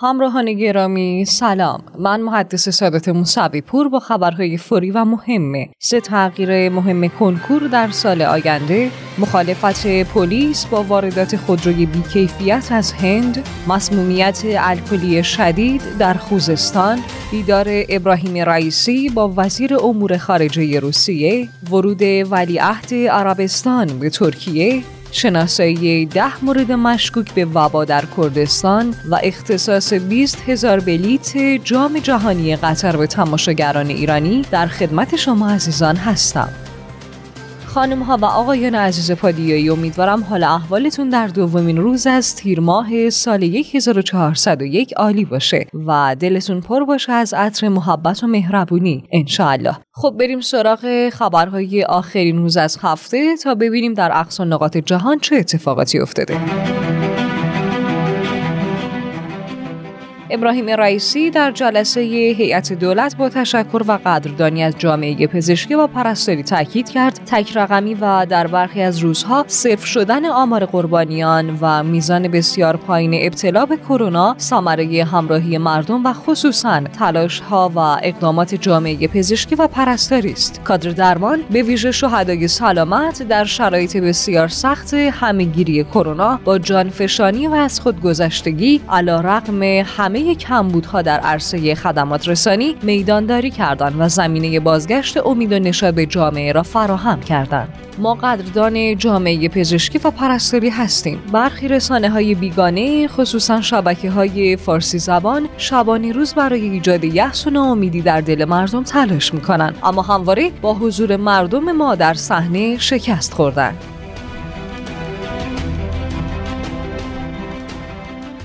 همراهان گرامی سلام. من محدث سادات موسوی پور با خبرهای فوری و مهمه سه تغییر مهم کنکور در سال آینده. مخالفت پلیس با واردات خودروی بیکیفیت از هند. مسمومیت الکلی شدید در خوزستان. دیدار ابراهیم رئیسی با وزیر امور خارجه روسیه. ورود ولیعهد عربستان به ترکیه. شناسایی ده مورد مشکوک به وبا در کردستان و اختصاص 20 هزار بلیت جام جهانی قطر به تماشاگران ایرانی در خدمت شما عزیزان هستم. خانم ها و آقایان عزیز پادیایی امیدوارم حال احوالتون در دومین روز از تیر ماه سال 1401 عالی باشه و دلتون پر باشه از عطر محبت و مهربونی انشاءالله. خب بریم سراغ خبرهای آخرین روز از هفته تا ببینیم در اقصا نقاط جهان چه اتفاقاتی افتاده. ابراهیم رئیسی در جلسه هیئت دولت با تشکر و قدردانی از جامعه پزشکی و پرستاری تاکید کرد. تک رقمی و در برخی از روزها صفر شدن آمار قربانیان و میزان بسیار پایین ابتلا به کرونا ثمره همراهی مردم و خصوصا تلاش ها و اقدامات جامعه پزشکی و پرستاری است. کادر درمان به ویژه شهدای سلامت در شرایط بسیار سخت همهگیری کرونا با جانفشانی و از خودگذشتگی علیرغم همه همه کمبودها در عرصه خدمات رسانی میدانداری کردند و زمینه بازگشت امید و نشاد جامعه را فراهم کردند. ما قدردان جامعه پزشکی و پرستاری هستیم. برخی رسانه های بیگانه خصوصا شبکه های فارسی زبان شبانه روز برای ایجاد یحس و ناامیدی در دل مردم تلاش می‌کنند اما همواره با حضور مردم ما در صحنه شکست خوردند.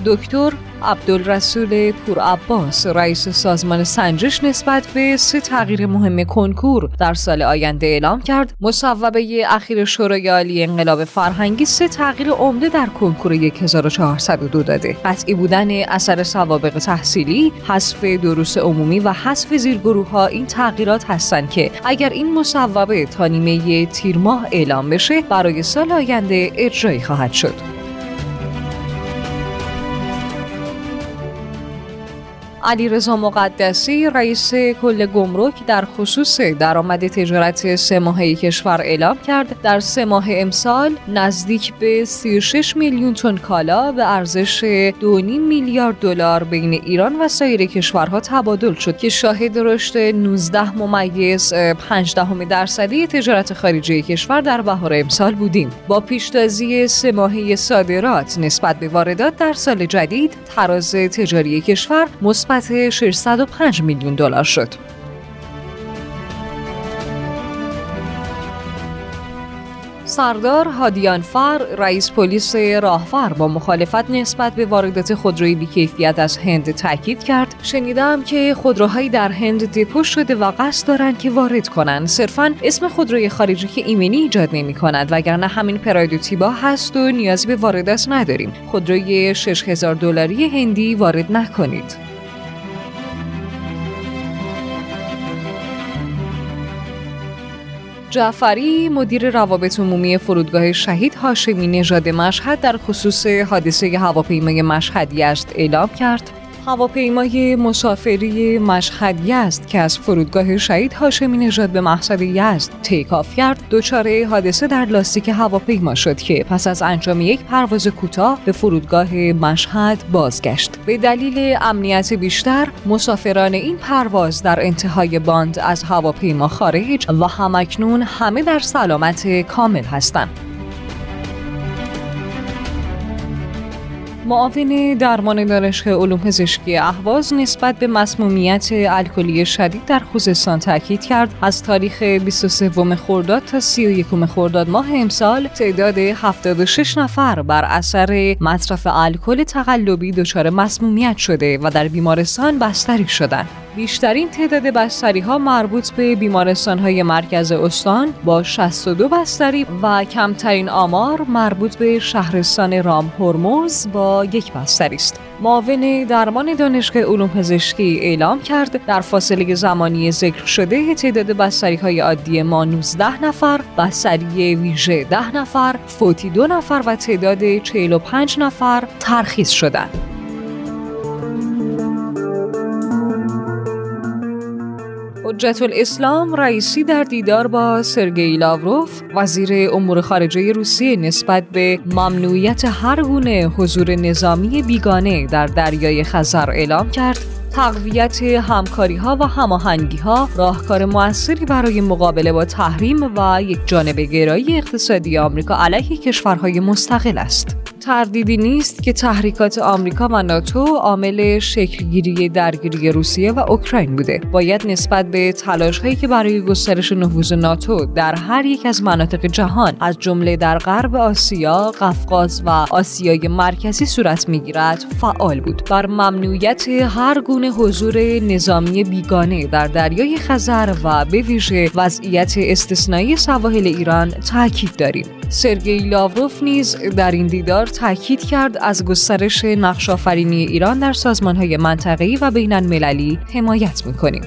دکتر عبدالرسول پور عباس رئیس سازمان سنجش نسبت به سه تغییر مهم کنکور در سال آینده اعلام کرد. مصوبه اخیر شورای عالی انقلاب فرهنگی سه تغییر عمده در کنکور 1402 داده. قطعی بودن اثر سوابق تحصیلی حذف دروس عمومی و حذف زیرگروه ها این تغییرات هستند که اگر این مصوبه تا نیمه تیر ماه اعلام بشه برای سال آینده اجرایی خواهد شد. علیرضا مقدسی رئیس کل گمرک در خصوص درآمد تجارت سه ماهه کشور اعلام کرد. در سه ماه امسال نزدیک به 36 میلیون تن کالا به ارزش 2.5 میلیارد دلار بین ایران و سایر کشورها تبادل شد که شاهد رشد 19 ممیز 5 درصدی تجارت خارجی کشور در بهار امسال بودیم. با پیشتازی سه ماهه صادرات نسبت به واردات در سال جدید تراز تجاری کشور مثبت مثبت 605 میلیون دلار شد. سردار هادیانفر رئیس پلیس راهور با مخالفت نسبت به واردات خودروی بیکیفیت از هند تاکید کرد. شنیدم که خودروهایی در هند دپو شده و قصد دارند که وارد کنند صرفا اسم خودروی خارجی که ایمنی ایجاد نمی کند وگرنه همین پراید و تیبا هست و نیازی به واردات نداریم. خودروی 6000 دلاری هندی وارد نکنید. جعفری مدیر روابط عمومی فرودگاه شهید هاشمی نژاد مشهد در خصوص حادثه هواپیمای مشهد است اعلام کرد. هواپیمای مسافری مشهد یزد که از فرودگاه شهید هاشمی نژاد به مقصد یزد تیکاف کرد. دچار حادثه در لاستیک هواپیما شد که پس از انجام یک پرواز کوتاه به فرودگاه مشهد بازگشت. به دلیل امنیت بیشتر مسافران این پرواز در انتهای باند از هواپیما خارج و همکنون همه در سلامت کامل هستند. معاون درمان دانشگاه علوم پزشکی اهواز نسبت به مسمومیت الکلی شدید در خوزستان تاکید کرد. از تاریخ 23 خرداد تا 31 خرداد ماه امسال تعداد 76 نفر بر اثر مصرف الکل تقلبی دچار مسمومیت شده و در بیمارستان بستری شدند. بیشترین تعداد بستری ها مربوط به بیمارستان های مرکز استان با 62 بستری و کمترین آمار مربوط به شهرستان رام هرمز با یک بستری است. معاون درمان دانشگاه علوم پزشکی اعلام کرد در فاصله زمانی ذکر شده تعداد بستری های عادی ما 19 نفر، بستری ویژه 10 نفر، فوتی 2 نفر و تعداد 45 نفر ترخیص شدند. حجت الاسلام رئیسی در دیدار با سرگئی لاوروف وزیر امور خارجه روسیه نسبت به ممنوعیت هر گونه حضور نظامی بیگانه در دریای خزر اعلام کرد تقویت همکاری ها و هماهنگی ها راهکار موثری برای مقابله با تحریم و یک جانب گرایی اقتصادی آمریکا علیه کشورهای مستقل است. تردیدی نیست که تحریکات آمریکا و ناتو عامل شکلگیری درگیری روسیه و اوکراین بوده. باید نسبت به تلاش هایی که برای گسترش نفوذ ناتو در هر یک از مناطق جهان از جمله در غرب آسیا قفقاز و آسیای مرکزی صورت می‌گیرد فعال بود. بر ممنوعیت هر گونه حضور نظامی بیگانه در دریای خزر و به ویژه وضعیت استثنایی سواحل ایران تاکید داریم. سرگئی لاوروف نیز در این دیدار تاکید کرد از گسترش نقش ایران در سازمانهای منطقه‌ای و بین المللی حمایت می‌کنیم.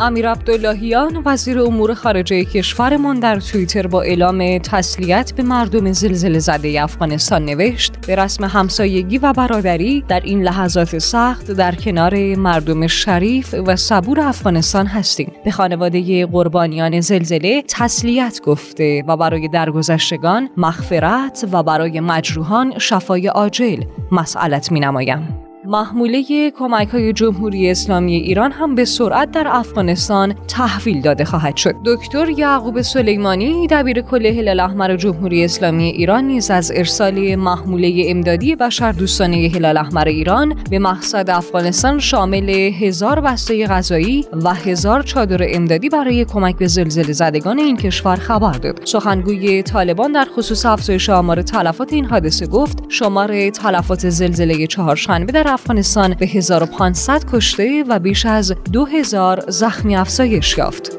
امیر عبداللهیان وزیر امور خارجه کشورمان در توییتر با اعلام تسلیت به مردم زلزله زده افغانستان نوشت به رسم همسایگی و برادری در این لحظات سخت در کنار مردم شریف و صبور افغانستان هستیم به خانواده قربانیان زلزله تسلیت گفته و برای درگذشتگان مغفرت و برای مجروحان شفای عاجل مسئلت می نمایم. محموله کمک های جمهوری اسلامی ایران هم به سرعت در افغانستان تحویل داده خواهد شد. دکتر یعقوب سلیمانی دبیر کل هلال احمر جمهوری اسلامی ایران نیز از ارسال محموله امدادی بشر دوستانه هلال احمر ایران به مقصد افغانستان شامل هزار بسته غذایی و هزار چادر امدادی برای کمک به زلزله زدگان این کشور خبر داد. سخنگوی طالبان در خصوص افزایش آمار تلفات این حادثه گفت شمار تلفات زلزله چهارشنبه در افغانستان به 1500 کشته و بیش از 2000 زخمی افزایش یافت.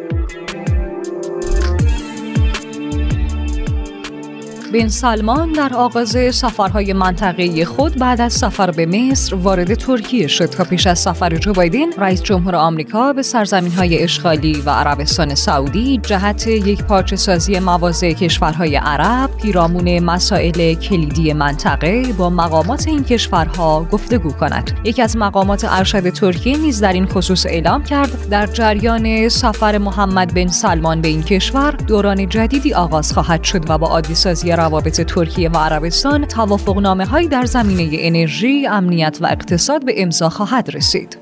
بن سلمان در آغاز سفرهای منطقه خود بعد از سفر به مصر وارد ترکیه شد تا پیش از سفر جو بایدن رئیس جمهور آمریکا به سرزمین های اشغالی و عربستان سعودی جهت یک پارچه سازی مواضع کشورهای عرب پیرامون مسائل کلیدی منطقه با مقامات این کشورها گفتگو کند. یکی از مقامات ارشد ترکیه نیز در این خصوص اعلام کرد در جریان سفر محمد بن سلمان به این کشور دوران جدیدی آغاز خواهد شد و با عادی سازی روابط ترکیه و عربستان توافقنامه هایی در زمینه انرژی، امنیت و اقتصاد به امضا خواهد رسید.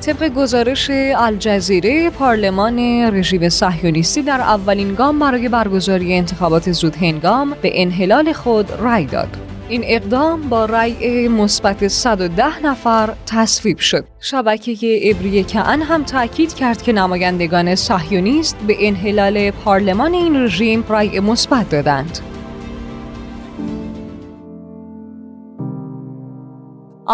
طبق گزارش الجزیره پارلمان رژیم صهیونیستی در اولین گام برای برگزاری انتخابات زود هنگام به انحلال خود رأی داد. این اقدام با رأی مثبت 110 نفر تصویب شد. شبکه ابریه کعن هم تاکید کرد که نمایندگان صهیونیست به انحلال پارلمان این رژیم رأی مثبت دادند.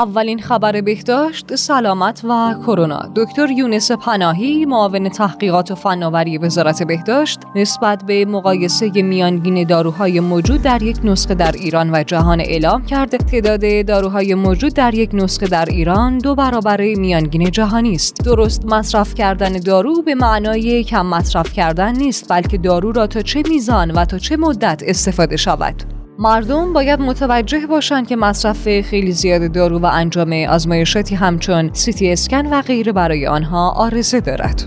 اولین خبر بهداشت سلامت و کرونا. دکتر یونس پناهی معاون تحقیقات و فناوری وزارت بهداشت نسبت به مقایسه میانگین داروهای موجود در یک نسخه در ایران و جهان اعلام کرد. تعداد داروهای موجود در یک نسخه در ایران دو برابر میانگین جهانی است. درست مصرف کردن دارو به معنای کم مصرف کردن نیست بلکه دارو را تا چه میزان و تا چه مدت استفاده شود؟ مردم باید متوجه باشند که مصرف خیلی زیاد دارو و انجام آزمایشاتی همچون سیتی اسکن و غیره برای آنها آرزه دارد.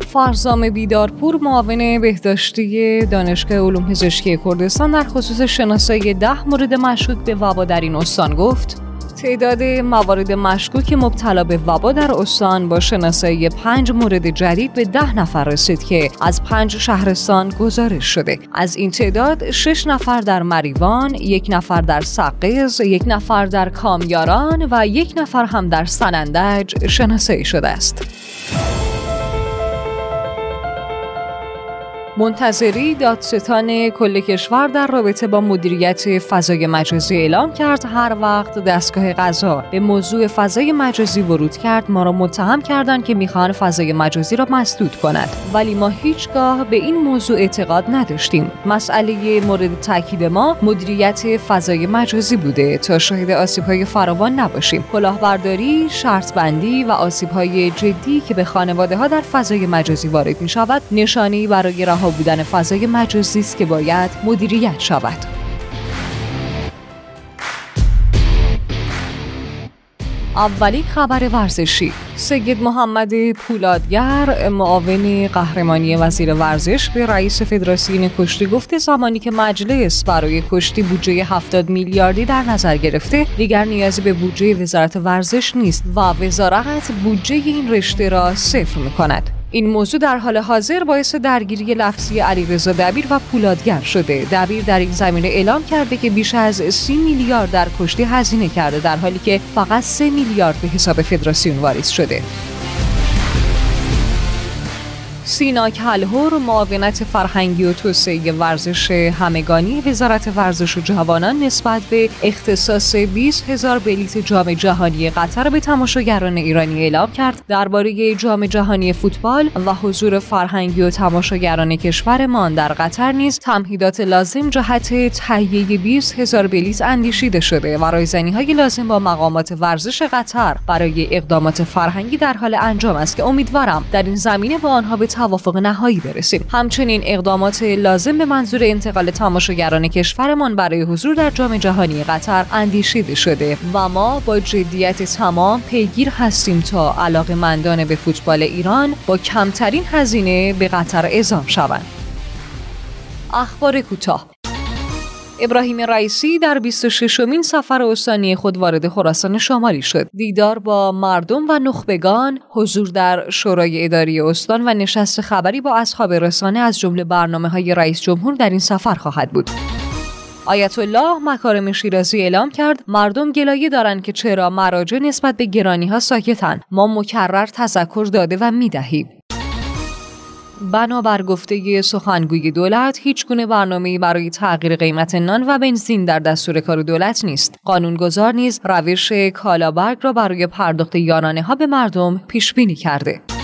فرزام بیدارپور معاون بهداشتی دانشگاه علوم پزشکی کردستان در خصوص شناسایی ده مورد مشکوک به وبا در این استان گفت تعداد موارد مشکوک مبتلا به وبا در استان با شناسایی پنج مورد جدید به ده نفر رسید که از پنج شهرستان گزارش شده. از این تعداد شش نفر در مریوان یک نفر در سقز یک نفر در کامیاران و یک نفر هم در سنندج شناسایی شده است. منتظری دادستان کل کشور در رابطه با مدیریت فضای مجازی اعلام کرد. هر وقت دستگاه قضا به موضوع فضای مجازی ورود کرد ما را متهم کردند که می‌خواهند فضای مجازی را مسدود کند ولی ما هیچگاه به این موضوع اعتقاد نداشتیم. مسئله مورد تاکید ما مدیریت فضای مجازی بوده. تا شاهد آسیبهای فراوان نباشیم. کلاهبرداری شرط بندی و آسیبهای جدی که به خانواده ها در فضای مجازی وارد می شود نشانی برای رها بودن فضای مجازی است که باید مدیریت شود. اولین خبر ورزشی. سید محمد پولادگر معاون قهرمانی وزیر ورزش به رئیس فدراسیون کشتی گفته زمانی که مجلس برای کشتی بودجه 70 میلیاردی در نظر گرفته دیگر نیازی به بودجه وزارت ورزش نیست و وزارت بودجه این رشته را صفر می کند این موضوع در حال حاضر باعث درگیری لفظی علیرضا دبیر و پولادگر شده. دبیر در این زمینه اعلام کرده که بیش از سی میلیارد در کشتی هزینه کرده در حالی که فقط سه میلیارد به حساب فدراسیون واریز شده. سینا کلهور معاونت فرهنگی و توسعه ورزش همگانی وزارت ورزش و جوانان نسبت به اختصاص 20 هزار بلیت جام جهانی قطر به تماشاگران ایرانی اعلام کرد. درباره جام جهانی فوتبال و حضور فرهنگی و تماشاگران کشورمان در قطر نیز تمهیدات لازم جهت تهیه 20 هزار بلیت اندیشیده شده و رایزنی های لازم با مقامات ورزش قطر برای اقدامات فرهنگی در حال انجام است که امیدوارم در این زمینه با آنها به توافق نهایی برسیم. همچنین اقدامات لازم به منظور انتقال تماشاگران کشورمان برای حضور در جام جهانی قطر اندیشیده شده و ما با جدیت تمام پیگیر هستیم تا علاقه مندان به فوتبال ایران با کمترین هزینه به قطر اعزام شوند. اخبار کوتاه. ابراهیم رئیسی در 26 مین سفر استانی خود وارد خراسان شمالی شد. دیدار با مردم و نخبگان، حضور در شورای اداری استان و نشست خبری با اصحاب رسانه از جمله برنامه های رئیس جمهور در این سفر خواهد بود. آیت الله مکارم شیرازی اعلام کرد مردم گلایه دارند که چرا مراجع نسبت به گرانی ها ساکتن ما مکرر تذکر داده و می‌دهیم بنابر گفته سخنگوی دولت هیچ گونه برنامه‌ای برای تغییر قیمت نان و بنزین در دستور کار دولت نیست. قانونگذار نیز روش کالابرگ را برای پرداخت یارانه ها به مردم پیش بینی کرده.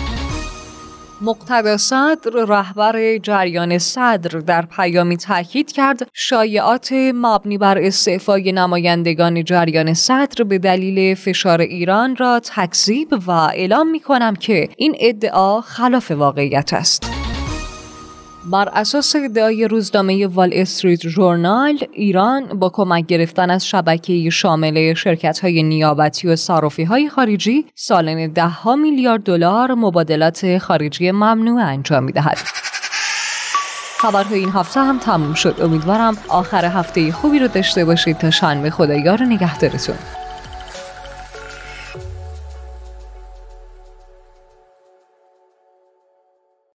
مقتدا صدر رهبر جریان صدر در پیامی تاکید کرد شایعات مبنی بر استعفای نمایندگان جریان صدر به دلیل فشار ایران را تکذیب و اعلام می کنم که این ادعا خلاف واقعیت است. بر اساس ادعای روزنامه وال استریت ژورنال ایران با کمک گرفتن از شبکه شامل شرکت های نیابتی و صرافی های خارجی سالانه ده ها میلیارد دلار مبادلات خارجی ممنوع انجام می دهد. خبرهای این هفته هم تموم شد. امیدوارم آخر هفته خوبی رو داشته باشید. تا شنبه خدایار نگهدارتون.